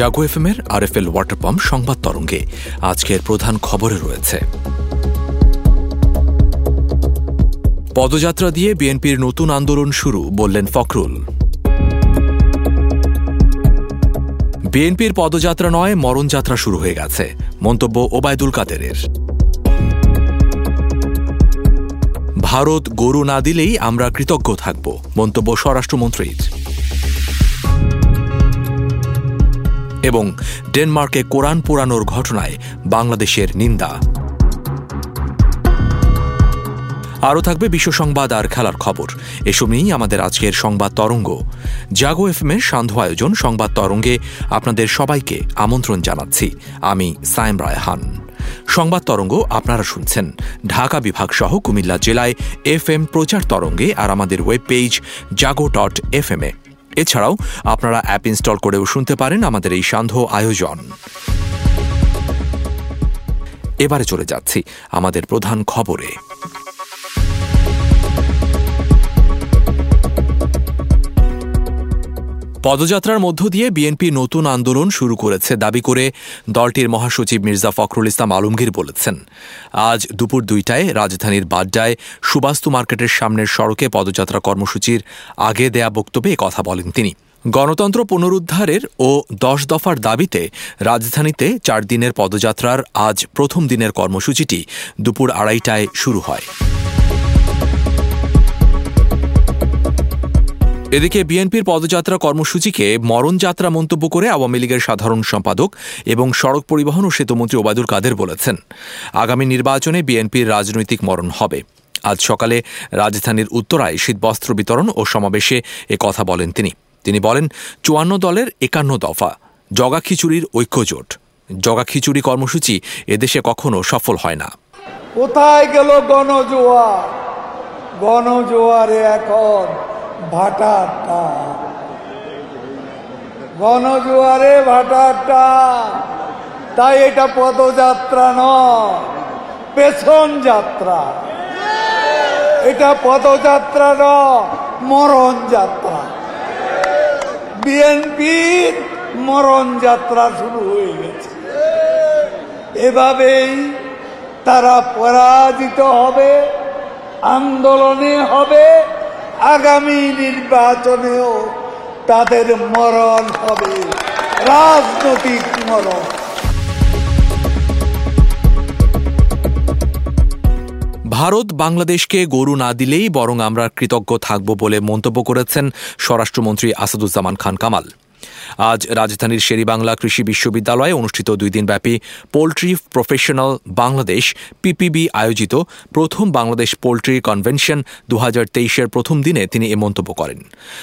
জাগো F M এর R F L water pump সংবাদ তরঙ্গে। আজকের প্রধান খবরে রয়েছে। পদযাত্রা দিয়ে বিএনপির নতুন আন্দোলন শুরু, বললেন ফখরুল। বিএনপির পদযাত্রা নয়, মরণযাত্রা শুরু হয়ে গেছে। মন্তব্য ওবায়দুল কাদেরের। ভারত গরু না দিলেই আমরা কৃতজ্ঞ থাকব, মন্তব্য স্বরাষ্ট্রমন্ত্রীর। এবং ডেনমার্কে কোরআন পোড়ানোর ঘটনায় বাংলাদেশের নিন্দা। আরও থাকবে বিশ্ব সংবাদ আর খেলার খবর। এসব নিয়েই আমাদের আজকের সংবাদ তরঙ্গ। জাগো এফএমের সান্ধ্য আয়োজন সংবাদ তরঙ্গে আপনাদের সবাইকে আমন্ত্রণ জানাচ্ছি। আমি সাইম রায়হান। সংবাদ তরঙ্গ আপনারা শুনছেন। ঢাকা বিভাগ সহ কুমিল্লা জেলায় এফ এম প্রচার তরঙ্গে আর আমাদের web page Jago dot F M এ এছাড়াও আপনারা অ্যাপ ইনস্টল করেও শুনতে পারেন আমাদের এই সান্ধ্য আয়োজন। এবারে চলে যাচ্ছি আমাদের প্রধান খবরে। পদযাত্রার মধ্য দিয়ে বিএনপি নতুন আন্দোলন শুরু করেছে, দাবি করে দলটির মহাসচিব মির্জা ফখরুল ইসলাম আলমগীর বলেছেন। আজ দুপুর দুইটায় রাজধানীর বাড্ডায় সুবাস্তু মার্কেটের সামনের সড়কে পদযাত্রা কর্মসূচির আগে দেয়া বক্তব্যে কথা বলেন তিনি। গণতন্ত্র পুনরুদ্ধারের ও দশ দফার দাবিতে রাজধানীতে চার দিনের পদযাত্রার আজ প্রথম দিনের কর্মসূচিটি দুপুর আড়াইটায় শুরু হয়। এদিকে বিএনপির পদযাত্রা কর্মসূচিকে মরণযাত্রা মন্তব্য করে আওয়ামী লীগের সাধারণ সম্পাদক এবং সড়ক পরিবহন ও সেতুমন্ত্রী ওবায়দুল কাদের বলেছেন, আগামী নির্বাচনে বিএনপির রাজনৈতিক মরণ হবে। আজ সকালে রাজধানীর উত্তরায় শীতবস্ত্র বিতরণ ও সমাবেশে এ কথা বলেন তিনি। তিনি বলেন, চুয়ান্ন দলের একান্ন দফা, জগা খিচুড়ির ঐক্যজোট। জগা খিচুড়ি কর্মসূচি এদেশে কখনো সফল হয় না। কোথায় গেল গণজোয়ার? গণজোয়ারে এখন ভাটাটা। গণজোয়ারে ভাটাটা। তাই এটা পদযাত্রা নয়, পেছন যাত্রা। এটা পদযাত্রা নয়, মরণ যাত্রা। বিএনপির মরণ যাত্রা শুরু হয়ে গেছে। এভাবেই তারা পরাজিত হবে, আন্দোলনে হবে। আগামী নির্বাচনেও তাদের মরণ হবে। রাজনৈতিক মরণ। ভারত বাংলাদেশকে গরু না দিলেই বরং আমরা কৃতজ্ঞ থাকব বলে মন্তব্য করেছেন স্বরাষ্ট্রমন্ত্রী আসাদুজ্জামান খান কামাল। আজ রাজধানীর শেরিবাংলা কৃষি বিশ্ববিদ্যালয়ে অনুষ্ঠিত দুই দিনব্যাপী পোলট্রি প্রফেশনাল বাংলাদেশ, পিপিবি, আয়োজিত প্রথম বাংলাদেশ পোলট্রি কনভেনশন দু তেইশের প্রথম দিনে তিনি এ মন্তব্য করেন।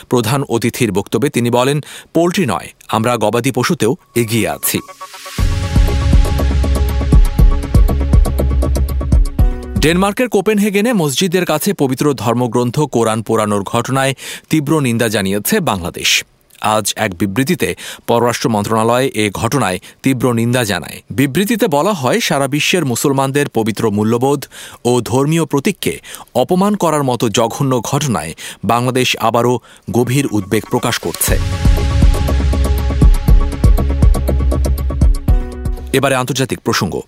প্রধান অতিথির বক্তব্যে তিনি বলেন, পোলট্রি নয়, আমরা গবাদি পশুতেও এগিয়ে আছি। ডেনমার্কের কোপেনহেগেনে মসজিদের কাছে পবিত্র ধর্মগ্রন্থ কোরআন পোড়ানোর ঘটনায় তীব্র নিন্দা জানিয়েছে বাংলাদেশ। আজ এক বিবৃতিতে পররাষ্ট্র মন্ত্রণালয় এ ঘটনায় তীব্র নিন্দা জানায়। বিবৃতিতে বলা হয়, সারা বিশ্বের মুসলমানদের পবিত্র মূল্যবোধ ও ধর্মীয় প্রতীককে অপমান করার মতো জঘন্য ঘটনায় বাংলাদেশ আবারও গভীর উদ্বেগ প্রকাশ করছে। এবারে আন্তর্জাতিক প্রসঙ্গ।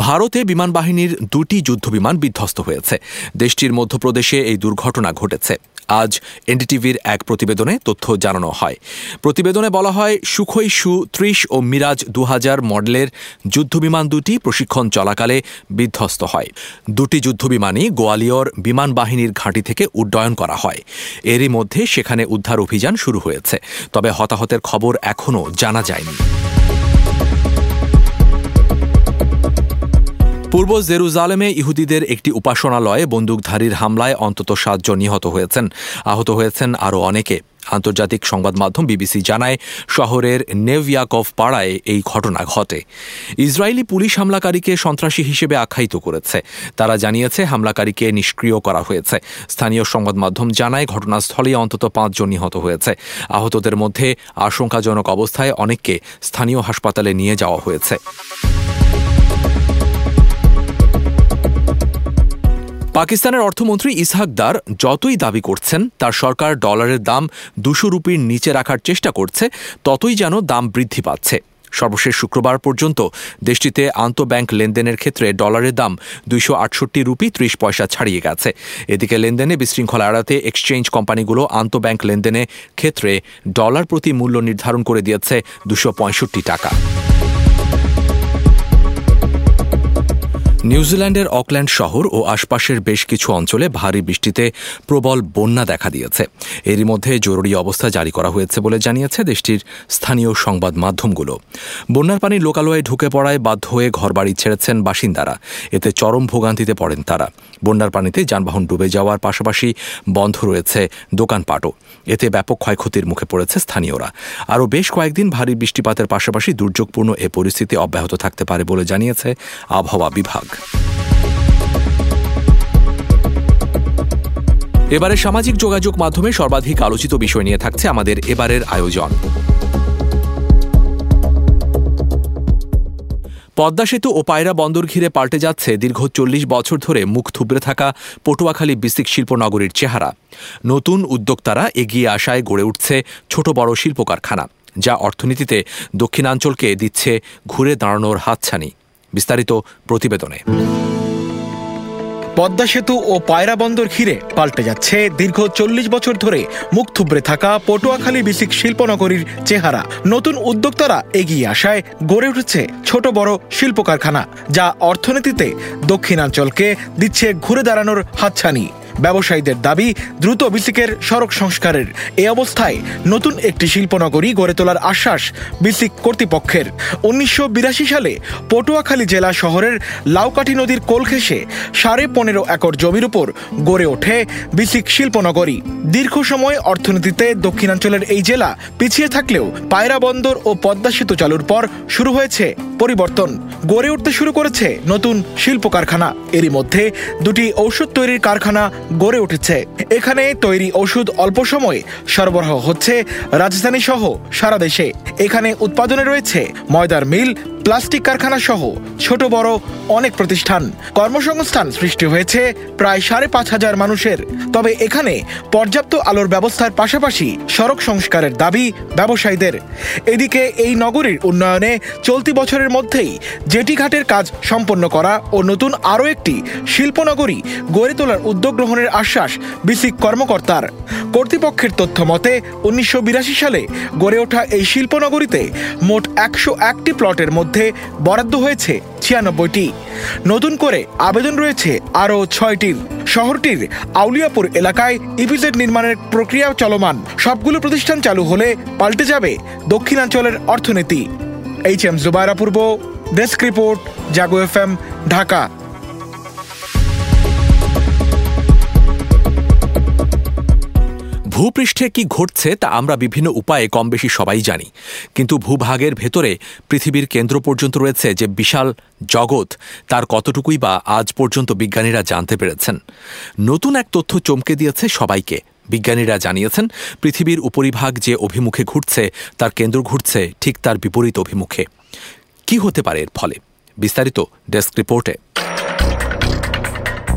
ভারতে বিমান বাহিনীর দুটি যুদ্ধবিমান বিধ্বস্ত হয়েছে। দেশটির মধ্যপ্রদেশে এই দুর্ঘটনা ঘটেছে। আজ এনডিটিভির এক প্রতিবেদনে তথ্য জানানো হয়। প্রতিবেদনে বলা হয়, সুখই সু ত্রিশ ও মিরাজ দু হাজার মডেলের যুদ্ধবিমান দুটি প্রশিক্ষণ চলাকালে বিধ্বস্ত হয়। দুটি যুদ্ধবিমানই গোয়ালিয়র বিমান বাহিনীর ঘাঁটি থেকে উড্ডয়ন করা হয়। এরই মধ্যে সেখানে উদ্ধার অভিযান শুরু হয়েছে। তবে হতাহতের খবর এখনও জানা যায়নি। পূর্ব জেরুজালেমে ইহুদিদের একটি উপাসনালয়ে বন্দুকধারীর হামলায় অন্তত সাতজন নিহত হয়েছেন। আহত হয়েছেন আরও অনেকে। আন্তর্জাতিক সংবাদ মাধ্যম বিবিসি জানায়, শহরের নেভিয়াকভ পাড়ায় এই ঘটনা ঘটে। ইসরায়েলি পুলিশ হামলাকারীকে সন্ত্রাসী হিসেবে আখ্যায়িত করেছে। তারা জানিয়েছে, হামলাকারীকে নিষ্ক্রিয় করা হয়েছে। স্থানীয় সংবাদ মাধ্যম জানায় ঘটনাস্থলে অন্তত পাঁচজন নিহত হয়েছে। আহতদের মধ্যে আশঙ্কাজনক অবস্থায় অনেককে স্থানীয় হাসপাতালে নিয়ে যাওয়া হয়েছে। পাকিস্তানের অর্থমন্ত্রী ইসহাক দার যতই দাবি করছেন, তার সরকার ডলারের দাম দুশো রুপির নিচে রাখার চেষ্টা করছে, ততই যেন দাম বৃদ্ধি পাচ্ছে। সর্বশেষ শুক্রবার পর্যন্ত দেশটিতে আন্তঃব্যাংক লেনদেনের ক্ষেত্রে ডলারের দাম দুইশো আটষট্টি রুপি ত্রিশ পয়সা ছাড়িয়ে গেছে। এদিকে লেনদেনে বিশৃঙ্খলা এড়াতে এক্সচেঞ্জ কোম্পানিগুলো আন্তঃব্যাংক লেনদেনে ক্ষেত্রে ডলার প্রতি মূল্য নির্ধারণ করে দিয়েছে দুশো পঁয়ষট্টি টাকা। নিউজিল্যান্ডের অকল্যান্ড শহর ও আশপাশের বেশ কিছু অঞ্চলে ভারী বৃষ্টিতে প্রবল বন্যা দেখা দিয়েছে। এরই মধ্যে জরুরি অবস্থা জারি করা হয়েছে বলে জানিয়েছে দেশটির স্থানীয় সংবাদ মাধ্যমগুলো। বন্যার পানি লোকালয়ে ঢুকে পড়ায় বাধ্য হয়ে ঘরবাড়ি ছেড়েছেন বাসিন্দারা। এতে চরম ভোগান্তিতে পড়েন তারা। বন্যার পানিতে যানবাহন ডুবে যাওয়ার পাশাপাশি বন্ধ রয়েছে দোকানপাটও। এতে ব্যাপক ক্ষয়ক্ষতির মুখে পড়েছে স্থানীয়রা। আরও বেশ কয়েকদিন ভারী বৃষ্টিপাতের পাশাপাশি দুর্যোগপূর্ণ এ পরিস্থিতি অব্যাহত থাকতে পারে বলে জানিয়েছে আবহাওয়া বিভাগ। এবারে সামাজিক যোগাযোগ মাধ্যমে সর্বাধিক আলোচিত বিষয় নিয়ে থাকছে আমাদের এবারের আয়োজন। পদ্মা সেতু ও পায়রা বন্দর ঘিরে পাল্টে যাচ্ছে দীর্ঘ চল্লিশ বছর ধরে মুখ থুবড়ে থাকা পটুয়াখালী বিসিক শিল্পনগরীর চেহারা। নতুন উদ্যোক্তারা এগিয়ে আসায় গড়ে উঠছে ছোট বড় শিল্প কারখানা যা অর্থনীতিতে দক্ষিণাঞ্চলকে দিচ্ছে ঘুরে দাঁড়ানোর হাতছানি। বিস্তারিত প্রতিবেদনে। পদ্মা সেতু ও পায়রা বন্দর ঘিরে পাল্টে যাচ্ছে দীর্ঘ চল্লিশ বছর ধরে মুখ থুবড়ে থাকা পটুয়াখালী বিসিক শিল্পনগরীর চেহারা। নতুন উদ্যোক্তারা এগিয়ে আসায় গড়ে উঠেছে ছোট বড় শিল্প কারখানা যা অর্থনীতিতে দক্ষিণাঞ্চলকে দিচ্ছে ঘুরে দাঁড়ানোর হাতছানি। ব্যবসায়ীদের দাবি, দ্রুত বিসিকের সড়ক সংস্কারের। এ অবস্থায় নতুন একটি শিল্পনগরী গড়ে তোলার আশ্বাস বিসিক কর্তৃপক্ষের। উনিশশো বিরাশি সালে পটুয়াখালী জেলা শহরের লাউকাঠি নদীর কোল ঘেঁষে সাড়ে পনেরো একর জমির উপর গড়ে ওঠে বিসিক শিল্পনগরী। দীর্ঘ সময় অর্থনীতিতে দক্ষিণাঞ্চলের এই জেলা পিছিয়ে থাকলেও পায়রা বন্দর ও পদ্মা সেতু চালুর পর শুরু হয়েছে পরিবর্তন। গড়ে উঠতে শুরু করেছে নতুন শিল্প কারখানা এরই মধ্যে দুটি ঔষধ তৈরির কারখানা গড়ে উঠেছে। এখানে তৈরি ওষুধ অল্প সময়ে সরবরাহ হচ্ছে রাজধানী সহ সারা দেশে। এখানে উৎপাদনে রয়েছে ময়দার মিল প্লাস্টিক কারখানা সহ ছোট বড় অনেক প্রতিষ্ঠান। কর্মসংস্থান সৃষ্টি হয়েছে প্রায় সাড়ে পাঁচ হাজার মানুষের। তবে এখানে পর্যাপ্ত আলোর ব্যবস্থার পাশাপাশি সড়ক সংস্কারের দাবি ব্যবসায়ীদের। এদিকে এই নগরীর উন্নয়নে চলতি বছরের মধ্যেই জেটি ঘাটের কাজ সম্পন্ন করা ও নতুন আরও একটি শিল্পনগরী গড়ে তোলার উদ্যোগ গ্রহণের আশ্বাস বিসিক কর্মকর্তার। কর্তৃপক্ষের তথ্য মতে, উনিশশো বিরাশি সালে গড়ে ওঠা এই শিল্পনগরীতে মোট একশো একটি প্লটের মধ্যে বরাদ্দ হয়েছে ছিয়ানব্বইটি। নতুন করে আবেদন রয়েছে আরও ছয়টির শহরটির আউলিয়াপুর এলাকায় ইপিজেড নির্মাণের প্রক্রিয়া চলমান। সবগুলো প্রতিষ্ঠান চালু হলে পাল্টে যাবে দক্ষিণাঞ্চলের অর্থনীতি। এইচ এম জুবাইরা পূর্ব desk report, Jago F M, Dhaka. ভূপৃষ্ঠে কি ঘটছে তা আমরা বিভিন্ন উপায়ে কম বেশি সবাই জানি। কিন্তু ভূভাগের ভেতরে পৃথিবীর কেন্দ্র পর্যন্ত রয়েছে যে বিশাল জগৎ, তার কতটুকুই বা আজ পর্যন্ত বিজ্ঞানীরা জানতে পেরেছেন। নতুন এক তথ্য চমকে দিয়েছে সবাইকে। বিজ্ঞানীরা জানিয়েছেন, পৃথিবীর উপরিভাগ যে অভিমুখে ঘুরছে, তার কেন্দ্র ঘুরছে ঠিক তার বিপরীত অভিমুখে। কি হতে পারে এর ফলে? বিস্তারিত ডেস্ক রিপোর্টে।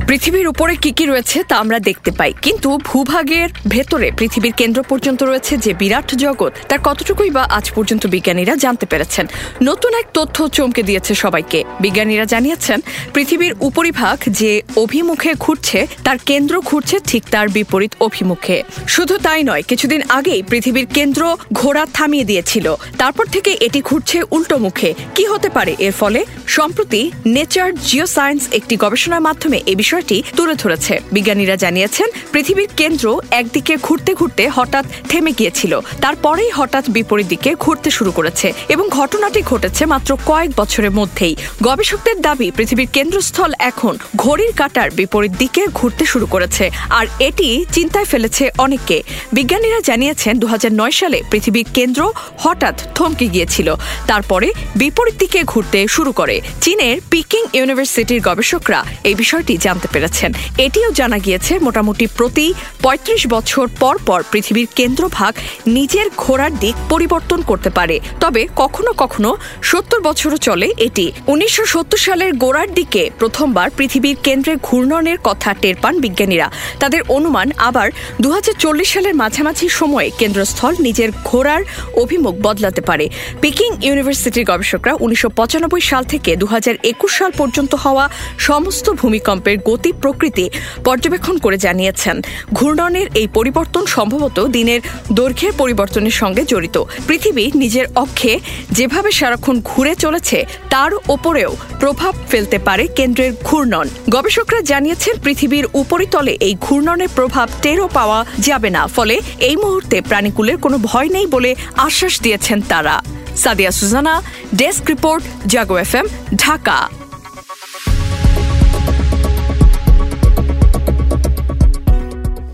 পৃথিবীর উপরে কি কি রয়েছে তা আমরা দেখতে পাই। কিন্তু ভূভাগের ভেতরে পৃথিবীর কেন্দ্র পর্যন্ত রয়েছে যে বিরাট জগৎ, তার কতটুকুই বা আজ পর্যন্ত বিজ্ঞানীরা জানতে পেরেছেন। নতুন এক তথ্য চমকে দিয়েছে সবাইকে। বিজ্ঞানীরা জানিয়েছেন, পৃথিবীর উপরিভাগ যে অভিমুখে ঘুরছে, তার কেন্দ্র ঘুরছে ঠিক তার বিপরীত অভিমুখে। শুধু তাই নয়, কিছুদিন আগেই পৃথিবীর কেন্দ্র ঘোড়া থামিয়ে দিয়েছিল। তারপর থেকে এটি ঘুরছে উল্টো মুখে। কি হতে পারে এর ফলে? সম্প্রতি নেচার জিও সায়েন্স একটি গবেষণার মাধ্যমে এ বিষয়টি তুলে ধরেছে। বিজ্ঞানীরা জানিয়েছেন, পৃথিবীর কেন্দ্র একদিকে ঘুরতে ঘুরতে হঠাৎ থেমে গিয়েছিল, তারপরেই হঠাৎ বিপরীত দিকে ঘুরতে শুরু করেছে এবং ঘটনাটি ঘটেছে মাত্র কয়েক বছরের মধ্যেই। গবেষকদের দাবি, পৃথিবীর কেন্দ্রস্থল এখন ঘড়ির কাটার বিপরীত দিকে ঘুরতে শুরু করেছে, আর এটি চিন্তায় ফেলেছে অনেককে। বিজ্ঞানীরা জানিয়েছেন দু হাজার নয় সালে পৃথিবীর কেন্দ্র হঠাৎ থমকে গিয়েছিল, তারপরে বিপরীত দিকে ঘুরতে শুরু করে। চীনের পিকিং ইউনিভার্সিটির গবেষকরা এই বিষয়টি জানতে জানতে পেরেছেন। এটিও জানা গিয়েছে মোটামুটি প্রতি ৩৫ বছর পর পর পৃথিবীর কেন্দ্রভাগ নিজের ঘোরার দিক পরিবর্তন করতে পারে। তবে কখনো কখনো সত্তর বছরও চলে এটি। উনিশশো সালের গোড়ার দিকে প্রথমবার পৃথিবীর কেন্দ্রে ঘূর্ণনের কথা টের পান বিজ্ঞানীরা। তাদের অনুমান আবার দু হাজার চল্লিশ সালের মাঝামাঝি সময়ে কেন্দ্রস্থল নিজের ঘোরার অভিমুখ বদলাতে পারে। পিকিং ইউনিভার্সিটির গবেষকরা উনিশশো পঁচানব্বই সাল থেকে দু হাজার একুশ সাল পর্যন্ত হওয়া সমস্ত ভূমিকম্পের গতি প্রকৃতি পর্যবেক্ষণ করে জানিয়েছেন। ঘূর্ণনের এই পরিবর্তন সম্ভবত দিনের দৈর্ঘ্যের পরিবর্তনের সঙ্গে জড়িত। পৃথিবী নিজের অক্ষে যেভাবে সারাক্ষণ ঘুরে চলেছে, তার ওপরেও প্রভাব ফেলতে পারে কেন্দ্রের ঘূর্ণন। গবেষকরা জানিয়েছেন, পৃথিবীর উপরিতলে এই ঘূর্ণনের প্রভাব টেরও পাওয়া যাবে না, ফলে এই মুহূর্তে প্রাণীকুলের কোনো ভয় নেই বলে আশ্বাস দিয়েছেন তারা। Sadia Sujana, desk report, Jago F Dhaka.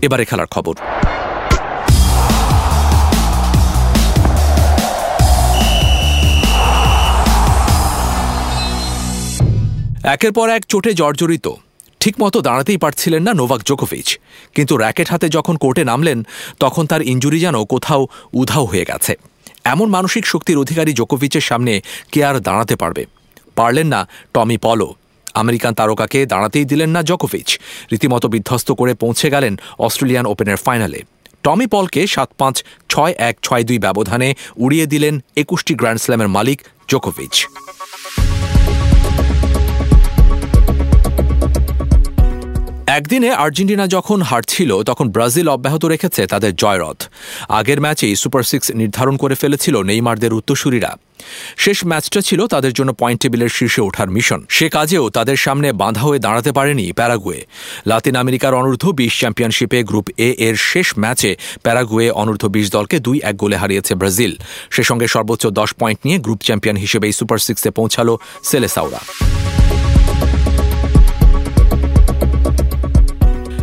এবারে খেলার খবর। একের পর এক চোটে জর্জরিত। ঠিকমতো দাঁড়াতেই পারছিলেন না নোভাক জোকোভিচ। কিন্তু র্যাকেট হাতে যখন কোর্টে নামলেন, তখন তার ইঞ্জুরি যেন কোথাও উধাও হয়ে গেছে। এমন মানসিক শক্তির অধিকারী জোকোভিচের সামনে কে আর দাঁড়াতে পারবে? পারলেন না টমি পলো। আমেরিকান তারকাকে দাঁড়াতেই দিলেন না জকোভিচ। রীতিমতো বিধ্বস্ত করে পৌঁছে গেলেন অস্ট্রেলিয়ান ওপেনের ফাইনালে। টমি পলকে সাত পাঁচ, ছয় এক, ছয় দুই ব্যবধানে উড়িয়ে দিলেন একুশটি গ্র্যান্ড স্ল্যামের মালিক জোকোভিচ। একদিনে আর্জেন্টিনা যখন হারছিল, তখন ব্রাজিল অব্যাহত রেখেছে তাদের জয়রথ। আগের ম্যাচেই সুপার সিক্স নির্ধারণ করে ফেলেছিল নেইমারদের উত্তরসূরিরা। শেষ ম্যাচটা ছিল তাদের জন্য পয়েন্ট টেবিলের শীর্ষে ওঠার মিশন। সে কাজেও তাদের সামনে বাঁধা হয়ে দাঁড়াতে পারেনি প্যারাগুয়ে। লাতিন আমেরিকার অনূর্ধ্ব বিশ চ্যাম্পিয়নশিপে গ্রুপ এ এর শেষ ম্যাচে প্যারাগুয়ে অনূর্ধ্ব বিশ দলকে দুই এক গোলে হারিয়েছে ব্রাজিল। সে সঙ্গে সর্বোচ্চ দশ পয়েন্ট নিয়ে গ্রুপ চ্যাম্পিয়ন হিসেবেই সুপার সিক্সে পৌঁছালো সেলেসাউরা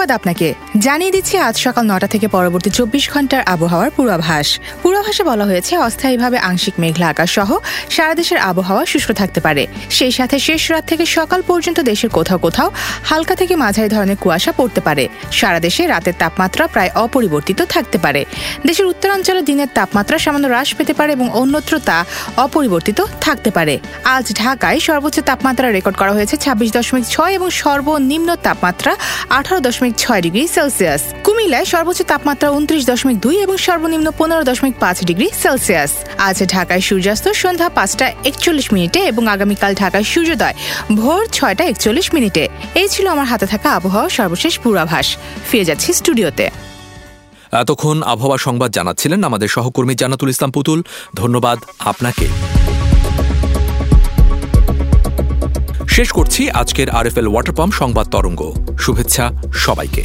ধন্যবাদ আপনাকে। জানিয়ে দিচ্ছি, আজ সকাল নটা থেকে পরবর্তী চব্বিশ ঘণ্টার আবহাওয়ার পূর্বাভাস। পূর্বাভাসে বলা হয়েছে, অস্থায়ীভাবে আংশিক মেঘলা আকাশ সহ সারা দেশের আবহাওয়া শুষ্ক থাকতে পারে। সেই সাথে শেষ রাত থেকে সকাল পর্যন্ত দেশের কোথাও কোথাও হালকা থেকে মাঝারি ধরনের কুয়াশা পড়তে পারে। সারা দেশে রাতের তাপমাত্রা প্রায় অপরিবর্তিত থাকতে পারে। দেশের উত্তরাঞ্চলে দিনের তাপমাত্রা সামান্য হ্রাস পেতে পারে এবং অন্যত্র তা অপরিবর্তিত থাকতে পারে। আজ ঢাকায় সর্বোচ্চ তাপমাত্রা রেকর্ড করা হয়েছে ছাব্বিশ দশমিক ছয় এবং সর্বনিম্ন তাপমাত্রা আঠারো দশমিক ছয় ডিগ্রি সেলসিয়াস। কুমিল্লায় সর্বোচ্চ তাপমাত্রা উনত্রিশ দশমিক দুই এবং সর্বনিম্ন পনেরো দশমিক পাঁচ ডিগ্রি সেলসিয়াস। আজ ঢাকায় সূর্যাস্ত, সন্ধ্যা পাঁচটা একচল্লিশ মিনিটে এবং আগামীকাল ঢাকায় সূর্যোদয় ভোর ছয়টা একচল্লিশ মিনিটে। এই ছিল আমার হাতে থাকা আবহাওয়া সর্বশেষ পূর্বাভাস। ফিরে যাচ্ছি স্টুডিওতে। এতক্ষণ আবহাওয়া সংবাদ জানাচ্ছিলেন আমাদের সহকর্মী জানাতুল ইসলাম পুতুল। ধন্যবাদ আপনাকে। শেষ করছি আজকের আরএফএল ওয়াটার পাম্প সংবাদ তরঙ্গ। শুভেচ্ছা সবাইকে।